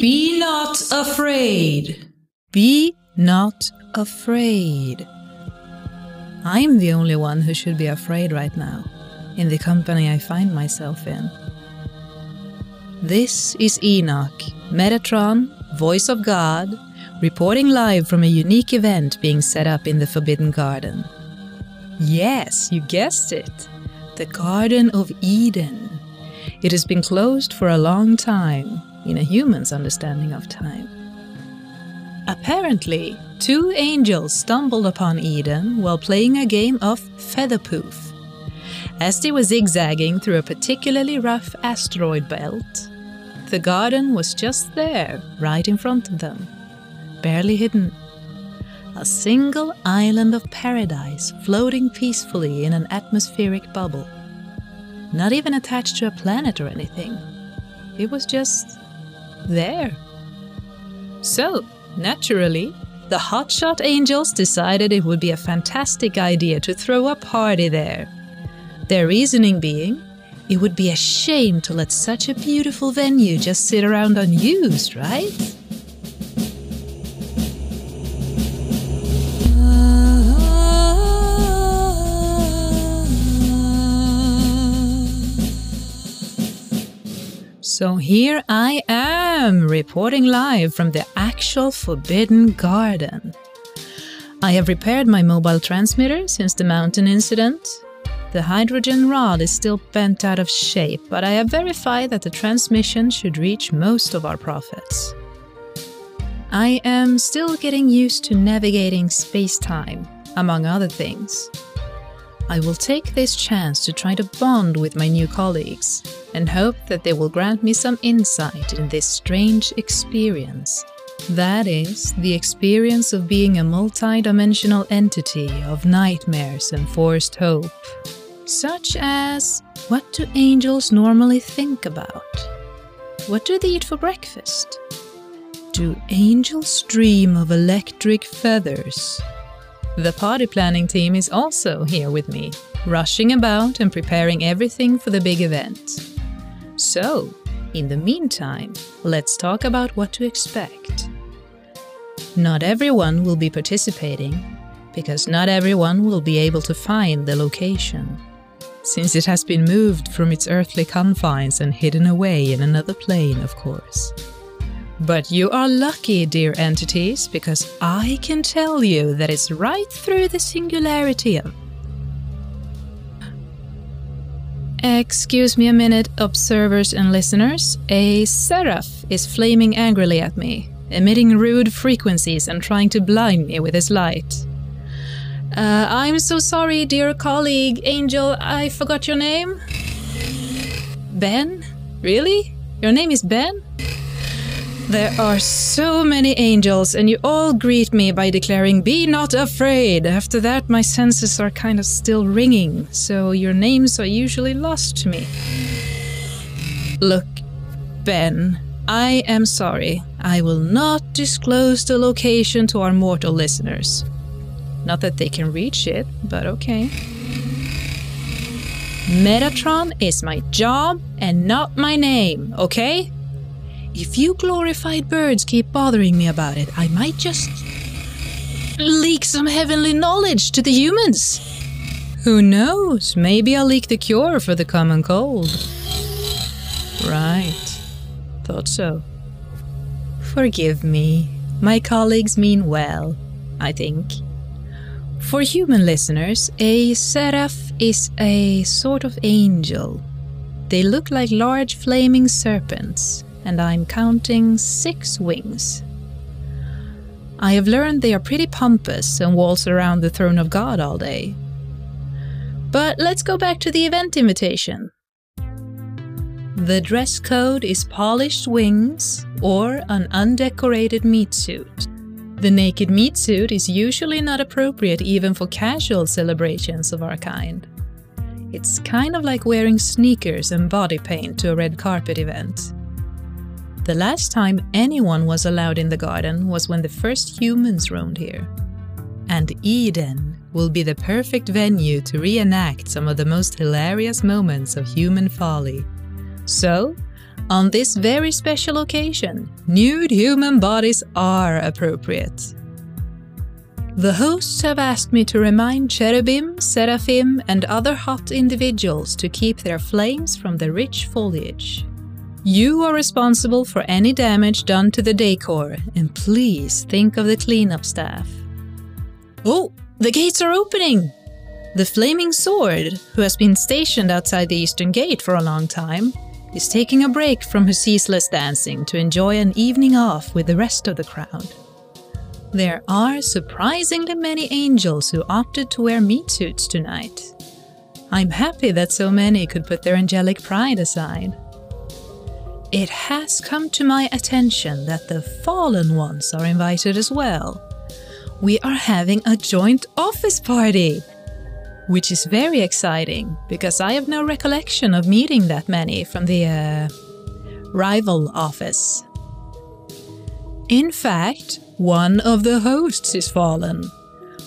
Be not afraid. Be not afraid. I'm the only one who should be afraid right now, in the company I find myself in. This is Enoch, Metatron, voice of God, reporting live from a unique event being set up in the Forbidden Garden. Yes, you guessed it. The Garden of Eden. It has been closed for a long time, in a human's understanding of time. Apparently, two angels stumbled upon Eden while playing a game of featherpoof. As they were zigzagging through a particularly rough asteroid belt, the garden was just there, right in front of them, barely hidden. A single island of paradise floating peacefully in an atmospheric bubble. Not even attached to a planet or anything. It was just there. So, naturally, the hotshot angels decided it would be a fantastic idea to throw a party there. Their reasoning being, it would be a shame to let such a beautiful venue just sit around unused, right? So here I am, reporting live from the actual Forbidden Garden. I have repaired my mobile transmitter since the mountain incident. The hydrogen rod is still bent out of shape, but I have verified that the transmission should reach most of our prophets. I am still getting used to navigating space time, among other things. I will take this chance to try to bond with my new colleagues and hope that they will grant me some insight in this strange experience. That is, the experience of being a multi-dimensional entity of nightmares and forced hope. Such as, what do angels normally think about? What do they eat for breakfast? Do angels dream of electric feathers? The party planning team is also here with me, rushing about and preparing everything for the big event. So, in the meantime, let's talk about what to expect. Not everyone will be participating, because not everyone will be able to find the location, since it has been moved from its earthly confines and hidden away in another plane, of course. But you are lucky, dear entities, because I can tell you that it's right through the singularity of. Excuse me a minute, observers and listeners. A seraph is flaming angrily at me, emitting rude frequencies and trying to blind me with his light. Uh, I'm so sorry, dear colleague, Angel, I forgot your name. Ben? Really? Your name is Ben? There are so many angels, and you all greet me by declaring, Be not afraid. After that, my senses are kind of still ringing, so your names are usually lost to me. Look, Ben, I am sorry. I will not disclose the location to our mortal listeners. Not that they can reach it, but okay. Metatron is my job and not my name, okay? If you glorified birds keep bothering me about it, I might just leak some heavenly knowledge to the humans. Who knows? Maybe I'll leak the cure for the common cold. Right. Thought so. Forgive me. My colleagues mean well, I think. For human listeners, a seraph is a sort of angel. They look like large flaming serpents, and I'm counting six wings. I have learned they are pretty pompous and waltz around the throne of God all day. But let's go back to the event invitation. The dress code is polished wings or an undecorated meat suit. The naked meat suit is usually not appropriate even for casual celebrations of our kind. It's kind of like wearing sneakers and body paint to a red carpet event. The last time anyone was allowed in the garden was when the first humans roamed here. And Eden will be the perfect venue to reenact some of the most hilarious moments of human folly. So, On this very special occasion, nude human bodies are appropriate. The hosts have asked me to remind cherubim, seraphim, and other hot individuals to keep their flames from the rich foliage. You are responsible for any damage done to the decor, and please think of the cleanup staff. Oh, the gates are opening! The Flaming Sword, who has been stationed outside the Eastern Gate for a long time, is taking a break from her ceaseless dancing to enjoy an evening off with the rest of the crowd. There are surprisingly many angels who opted to wear meat suits tonight. I'm happy that so many could put their angelic pride aside. It has come to my attention that the fallen ones are invited as well. We are having a joint office party, which is very exciting because I have no recollection of meeting that many from the uh, rival office. In fact, one of the hosts is fallen.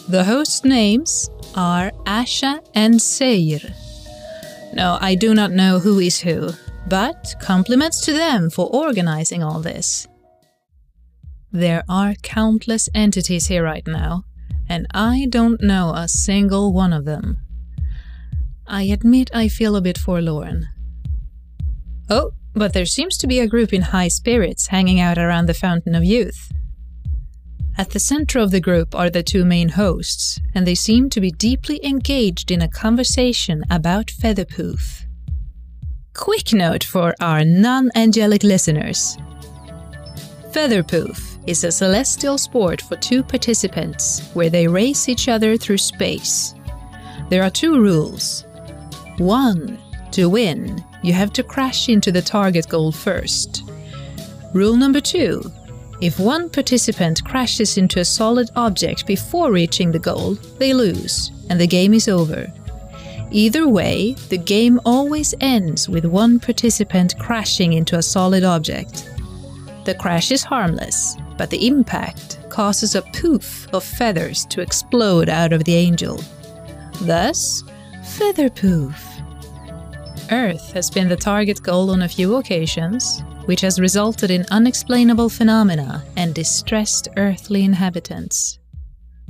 The host names are Asha and Seir. No, I do not know who is who, but compliments to them for organizing all this. There are countless entities here right now, and I don't know a single one of them. I admit I feel a bit forlorn. Oh, but there seems to be a group in high spirits hanging out around the Fountain of Youth. At the center of the group are the two main hosts, and they seem to be deeply engaged in a conversation about Featherpoof. Quick note for our non angelic listeners Featherpoof is a celestial sport for two participants where they race each other through space. There are two rules. One, to win, you have to crash into the target goal first. Rule number two if one participant crashes into a solid object before reaching the goal, they lose, and the game is over. Either way, the game always ends with one participant crashing into a solid object. The crash is harmless, but the impact causes a poof of feathers to explode out of the angel. Thus, feather poof. Earth has been the target goal on a few occasions, which has resulted in unexplainable phenomena and distressed earthly inhabitants.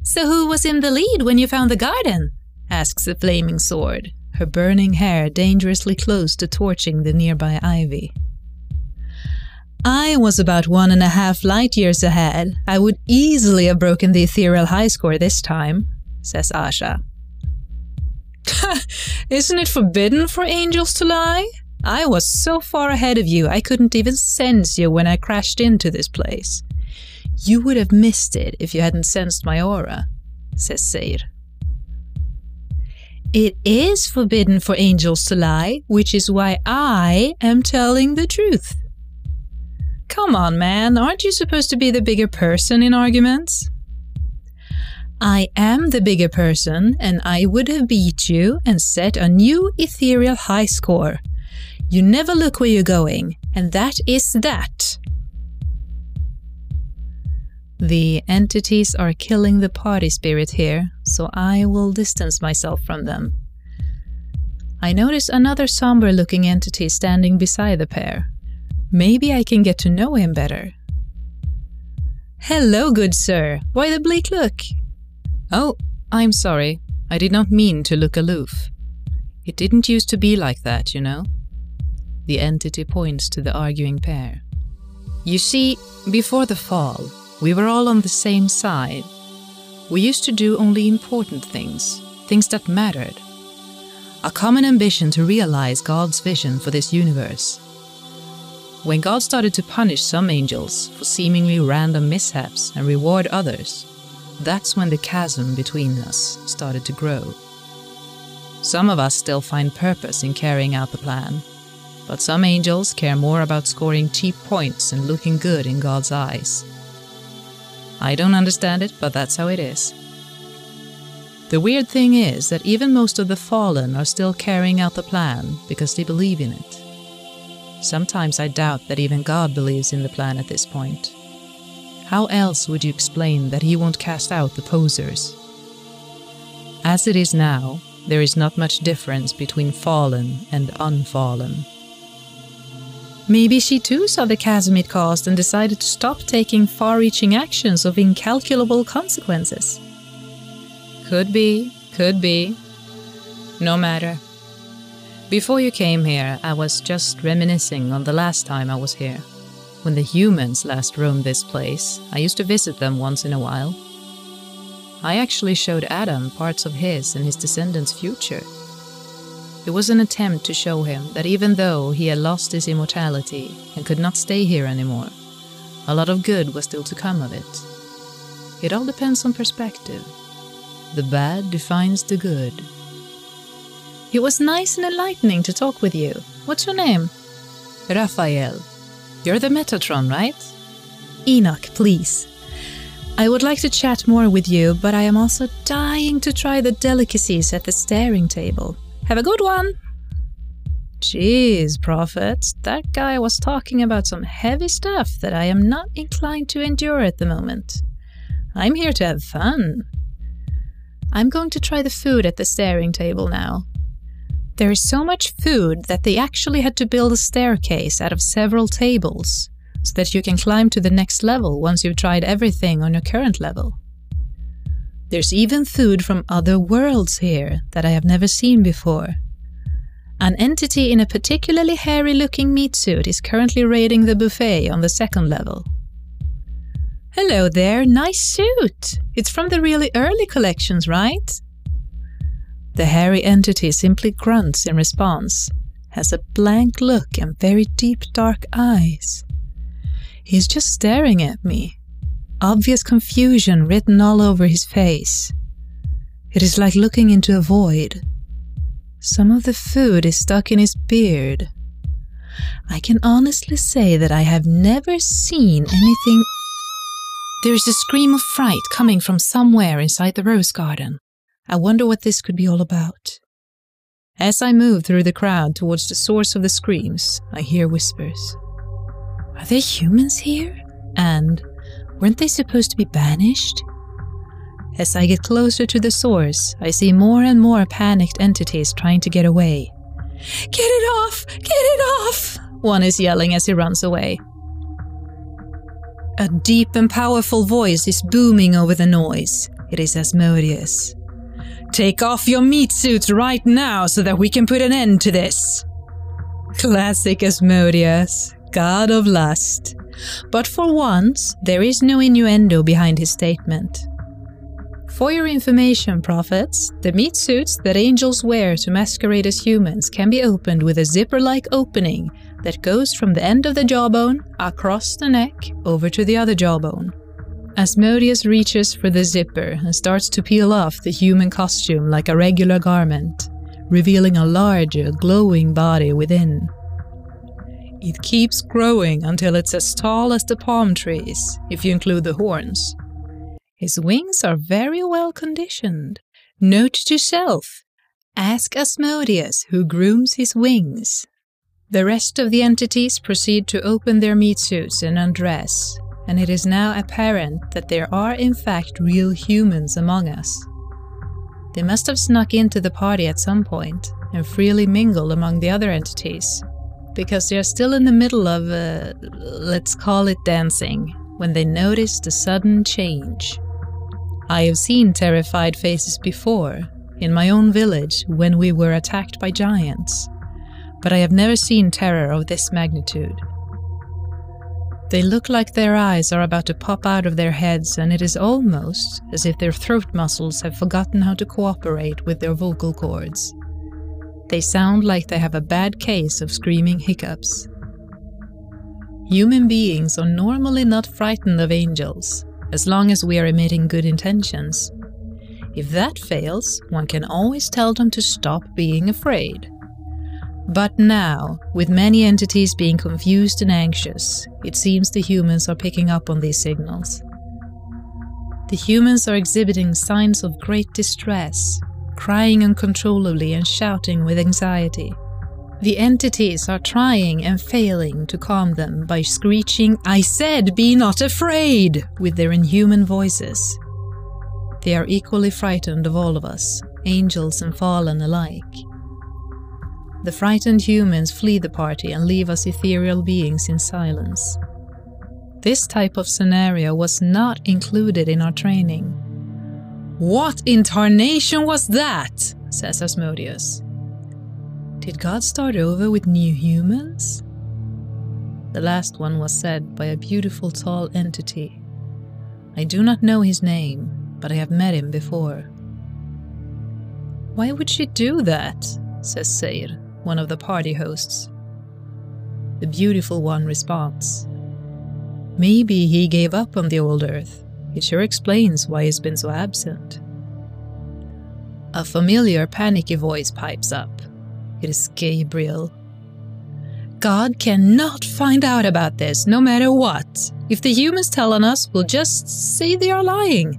So, who was in the lead when you found the garden? Asks the flaming sword, her burning hair dangerously close to torching the nearby ivy. I was about one and a half light years ahead. I would easily have broken the ethereal high score this time, says Asha. Isn't it forbidden for angels to lie? I was so far ahead of you, I couldn't even sense you when I crashed into this place. You would have missed it if you hadn't sensed my aura, says Seir. It is forbidden for angels to lie, which is why I am telling the truth. Come on, man, aren't you supposed to be the bigger person in arguments? I am the bigger person, and I would have beat you and set a new ethereal high score. You never look where you're going, and that is that. The entities are killing the party spirit here, so I will distance myself from them. I notice another somber looking entity standing beside the pair. Maybe I can get to know him better. Hello, good sir. Why the bleak look? Oh, I'm sorry. I did not mean to look aloof. It didn't used to be like that, you know. The entity points to the arguing pair. You see, before the fall, we were all on the same side. We used to do only important things, things that mattered. A common ambition to realize God's vision for this universe. When God started to punish some angels for seemingly random mishaps and reward others, that's when the chasm between us started to grow. Some of us still find purpose in carrying out the plan, but some angels care more about scoring cheap points and looking good in God's eyes. I don't understand it, but that's how it is. The weird thing is that even most of the fallen are still carrying out the plan because they believe in it. Sometimes I doubt that even God believes in the plan at this point. How else would you explain that he won't cast out the posers? As it is now, there is not much difference between fallen and unfallen. Maybe she too saw the chasm it caused and decided to stop taking far reaching actions of incalculable consequences. Could be, could be. No matter. Before you came here, I was just reminiscing on the last time I was here. When the humans last roamed this place, I used to visit them once in a while. I actually showed Adam parts of his and his descendants' future. It was an attempt to show him that even though he had lost his immortality and could not stay here anymore, a lot of good was still to come of it. It all depends on perspective. The bad defines the good. It was nice and enlightening to talk with you. What's your name? Raphael. You're the Metatron, right? Enoch, please. I would like to chat more with you, but I am also dying to try the delicacies at the staring table. Have a good one! Jeez, Prophet, that guy was talking about some heavy stuff that I am not inclined to endure at the moment. I'm here to have fun. I'm going to try the food at the staring table now. There is so much food that they actually had to build a staircase out of several tables so that you can climb to the next level once you've tried everything on your current level. There's even food from other worlds here that I have never seen before. An entity in a particularly hairy looking meat suit is currently raiding the buffet on the second level. Hello there, nice suit! It's from the really early collections, right? The hairy entity simply grunts in response, has a blank look and very deep dark eyes. He's just staring at me, obvious confusion written all over his face. It is like looking into a void. Some of the food is stuck in his beard. I can honestly say that I have never seen anything. There is a scream of fright coming from somewhere inside the rose garden. I wonder what this could be all about. As I move through the crowd towards the source of the screams, I hear whispers. Are there humans here? And weren't they supposed to be banished? As I get closer to the source, I see more and more panicked entities trying to get away. Get it off! Get it off! One is yelling as he runs away. A deep and powerful voice is booming over the noise. It is Asmodeus. Take off your meat suits right now so that we can put an end to this. Classic Asmodeus, god of lust. But for once, there is no innuendo behind his statement. For your information, prophets, the meat suits that angels wear to masquerade as humans can be opened with a zipper like opening that goes from the end of the jawbone across the neck over to the other jawbone. Asmodeus reaches for the zipper and starts to peel off the human costume like a regular garment, revealing a larger, glowing body within. It keeps growing until it's as tall as the palm trees, if you include the horns. His wings are very well conditioned. Note to self ask Asmodeus who grooms his wings. The rest of the entities proceed to open their meat suits and undress, and it is now apparent that there are in fact real humans among us. They must have snuck into the party at some point and freely mingled among the other entities, because they are still in the middle of, uh, let's call it dancing, when they notice the sudden change. I have seen terrified faces before, in my own village when we were attacked by giants, but I have never seen terror of this magnitude. They look like their eyes are about to pop out of their heads, and it is almost as if their throat muscles have forgotten how to cooperate with their vocal cords. They sound like they have a bad case of screaming hiccups. Human beings are normally not frightened of angels, as long as we are emitting good intentions. If that fails, one can always tell them to stop being afraid. But now, with many entities being confused and anxious, it seems the humans are picking up on these signals. The humans are exhibiting signs of great distress, crying uncontrollably and shouting with anxiety. The entities are trying and failing to calm them by screeching, I said, be not afraid, with their inhuman voices. They are equally frightened of all of us, angels and fallen alike. The frightened humans flee the party and leave us ethereal beings in silence. This type of scenario was not included in our training. What in tarnation was that? says Asmodeus. Did God start over with new humans? The last one was said by a beautiful tall entity. I do not know his name, but I have met him before. Why would she do that? says Seir, one of the party hosts. The beautiful one responds. Maybe he gave up on the old earth. It sure explains why he's been so absent. A familiar, panicky voice pipes up. It is Gabriel. God cannot find out about this, no matter what. If the humans tell on us, we'll just say they are lying.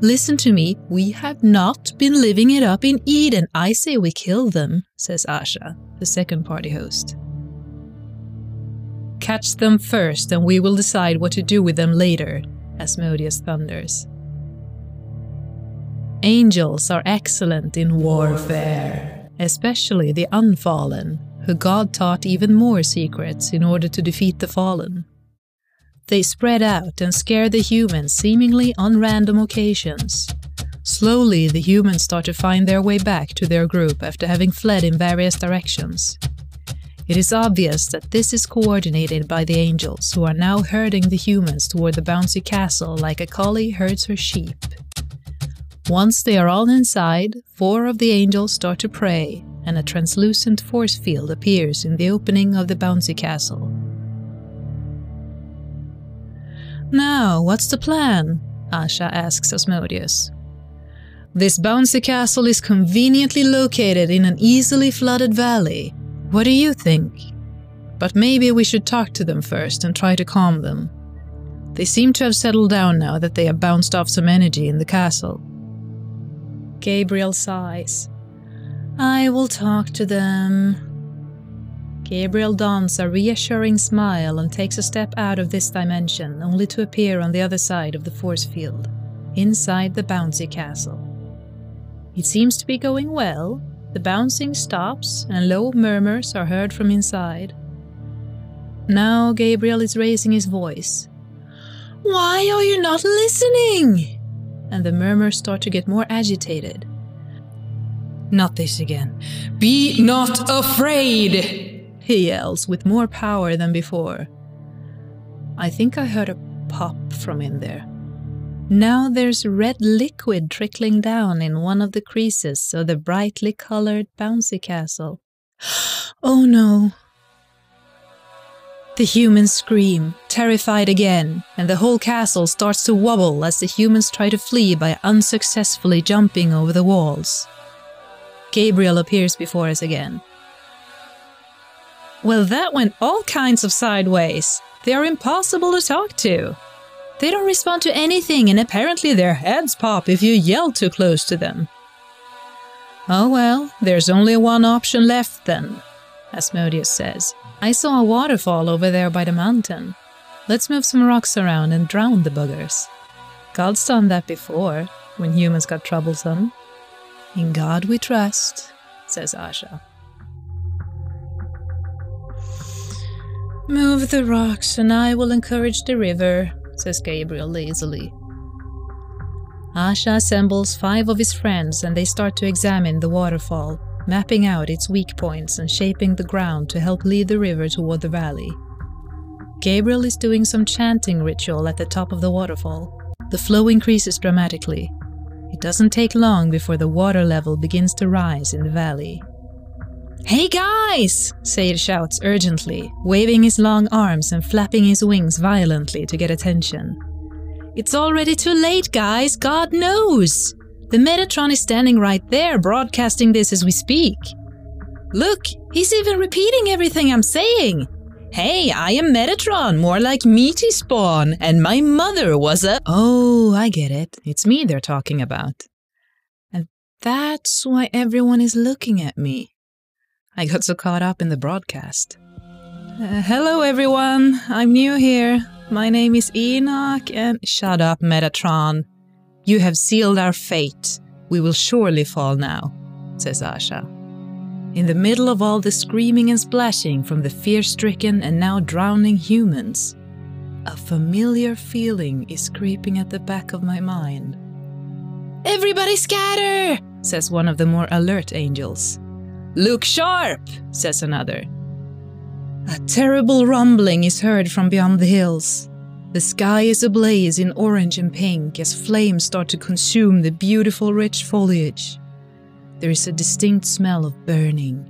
Listen to me, we have not been living it up in Eden. I say we kill them, says Asha, the second party host. Catch them first, and we will decide what to do with them later, Asmodeus thunders. Angels are excellent in warfare, especially the unfallen, who God taught even more secrets in order to defeat the fallen. They spread out and scare the humans seemingly on random occasions. Slowly, the humans start to find their way back to their group after having fled in various directions. It is obvious that this is coordinated by the angels, who are now herding the humans toward the bouncy castle like a collie herds her sheep. Once they are all inside, four of the angels start to pray, and a translucent force field appears in the opening of the bouncy castle. Now, what's the plan? Asha asks Asmodeus. This bouncy castle is conveniently located in an easily flooded valley. What do you think? But maybe we should talk to them first and try to calm them. They seem to have settled down now that they have bounced off some energy in the castle. Gabriel sighs. I will talk to them. Gabriel dons a reassuring smile and takes a step out of this dimension, only to appear on the other side of the force field, inside the bouncy castle. It seems to be going well. The bouncing stops, and low murmurs are heard from inside. Now Gabriel is raising his voice. Why are you not listening? And the murmurs start to get more agitated. Not this again. Be not afraid! he yells with more power than before. I think I heard a pop from in there. Now there's red liquid trickling down in one of the creases of the brightly colored bouncy castle. Oh no! The humans scream, terrified again, and the whole castle starts to wobble as the humans try to flee by unsuccessfully jumping over the walls. Gabriel appears before us again. Well, that went all kinds of sideways. They are impossible to talk to. They don't respond to anything, and apparently their heads pop if you yell too close to them. Oh well, there's only one option left then, Asmodeus says. I saw a waterfall over there by the mountain. Let's move some rocks around and drown the buggers. God's done that before, when humans got troublesome. In God we trust, says Asha. Move the rocks, and I will encourage the river, says Gabriel lazily. Asha assembles five of his friends and they start to examine the waterfall, mapping out its weak points and shaping the ground to help lead the river toward the valley. Gabriel is doing some chanting ritual at the top of the waterfall. The flow increases dramatically. It doesn't take long before the water level begins to rise in the valley. Hey guys! Seir shouts urgently, waving his long arms and flapping his wings violently to get attention. It's already too late, guys, God knows! The Metatron is standing right there, broadcasting this as we speak. Look, he's even repeating everything I'm saying! Hey, I am Metatron, more like Meaty Spawn, and my mother was a. Oh, I get it. It's me they're talking about. And that's why everyone is looking at me. I got so caught up in the broadcast. Uh, hello, everyone. I'm new here. My name is Enoch, and shut up, Metatron. You have sealed our fate. We will surely fall now, says Asha. In the middle of all the screaming and splashing from the fear stricken and now drowning humans, a familiar feeling is creeping at the back of my mind. Everybody scatter! says one of the more alert angels. Look sharp! says another. A terrible rumbling is heard from beyond the hills. The sky is ablaze in orange and pink as flames start to consume the beautiful rich foliage. There is a distinct smell of burning,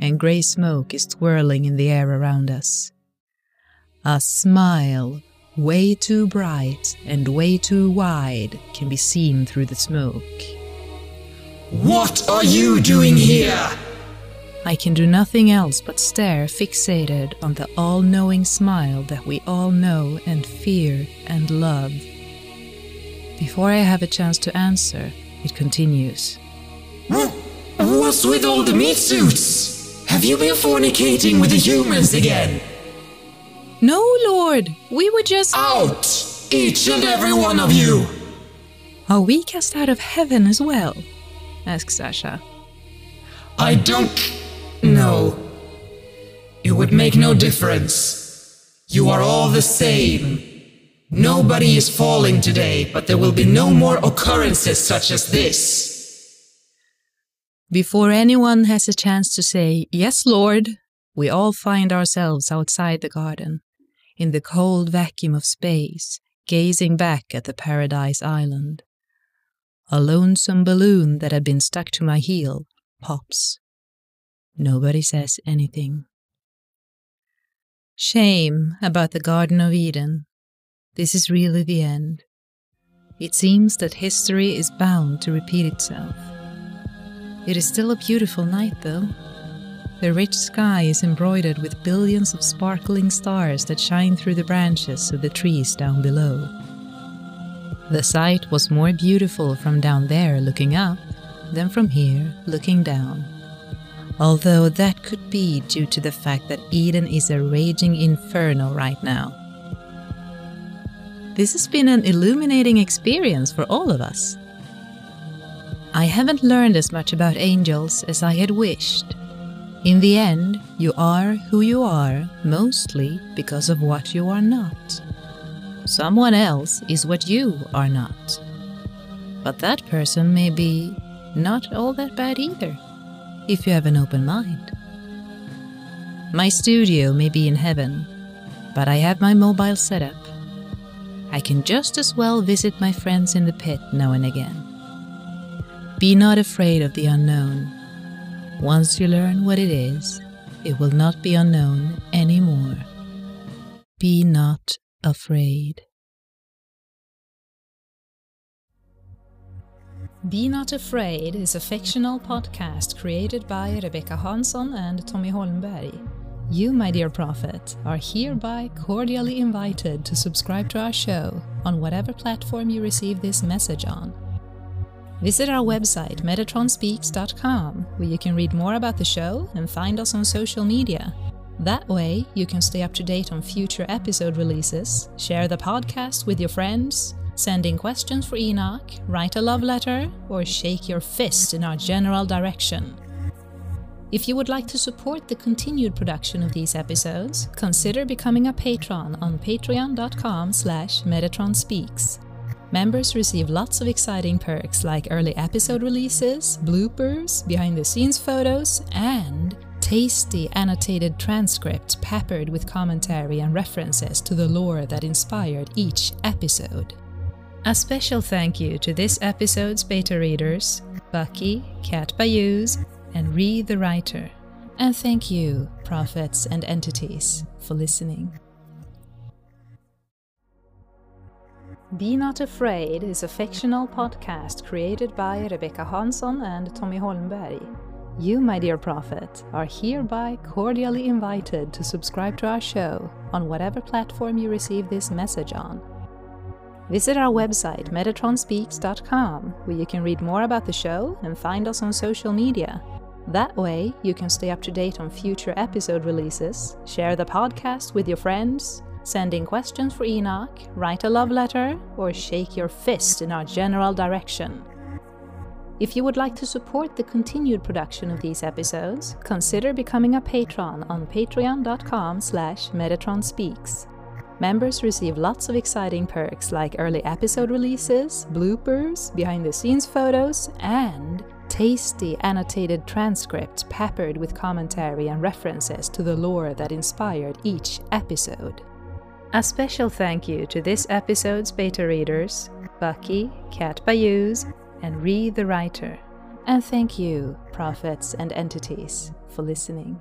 and grey smoke is twirling in the air around us. A smile, way too bright and way too wide, can be seen through the smoke. What are you doing here? I can do nothing else but stare fixated on the all knowing smile that we all know and fear and love. Before I have a chance to answer, it continues. What's with all the meat suits? Have you been fornicating with the humans again? No, Lord, we were just. Out! Each and every one of you! Are we cast out of heaven as well? asks Asha. I don't know. It would make no difference. You are all the same. Nobody is falling today, but there will be no more occurrences such as this. Before anyone has a chance to say, Yes, Lord, we all find ourselves outside the garden, in the cold vacuum of space, gazing back at the Paradise Island. A lonesome balloon that had been stuck to my heel pops. Nobody says anything. Shame about the Garden of Eden. This is really the end. It seems that history is bound to repeat itself. It is still a beautiful night, though. The rich sky is embroidered with billions of sparkling stars that shine through the branches of the trees down below. The sight was more beautiful from down there looking up than from here looking down. Although that could be due to the fact that Eden is a raging inferno right now. This has been an illuminating experience for all of us. I haven't learned as much about angels as I had wished. In the end, you are who you are mostly because of what you are not. Someone else is what you are not. But that person may be not all that bad either, if you have an open mind. My studio may be in heaven, but I have my mobile set up. I can just as well visit my friends in the pit now and again. Be not afraid of the unknown. Once you learn what it is, it will not be unknown anymore. Be not afraid. Be Not Afraid is a fictional podcast created by Rebecca Hansson and Tommy Holmberg. You, my dear prophet, are hereby cordially invited to subscribe to our show on whatever platform you receive this message on. Visit our website, metatronspeaks.com, where you can read more about the show and find us on social media. That way, you can stay up to date on future episode releases, share the podcast with your friends, send in questions for Enoch, write a love letter, or shake your fist in our general direction. If you would like to support the continued production of these episodes, consider becoming a patron on patreon.com slash metatronspeaks. Members receive lots of exciting perks like early episode releases, bloopers, behind the scenes photos, and tasty annotated transcripts peppered with commentary and references to the lore that inspired each episode. A special thank you to this episode's beta readers, Bucky, Cat Bayous, and Ree the Writer. And thank you, prophets and entities, for listening. Be Not Afraid is a fictional podcast created by Rebecca Hansson and Tommy Holmberg. You, my dear prophet, are hereby cordially invited to subscribe to our show on whatever platform you receive this message on. Visit our website, metatronspeaks.com, where you can read more about the show and find us on social media. That way, you can stay up to date on future episode releases, share the podcast with your friends, send in questions for Enoch, write a love letter, or shake your fist in our general direction. If you would like to support the continued production of these episodes, consider becoming a patron on patreon.com slash metatronspeaks. Members receive lots of exciting perks like early episode releases, bloopers, behind the scenes photos, and tasty annotated transcripts peppered with commentary and references to the lore that inspired each episode. A special thank you to this episode's beta readers Bucky, Cat Bayous, and Reed the Writer. And thank you, prophets and entities, for listening.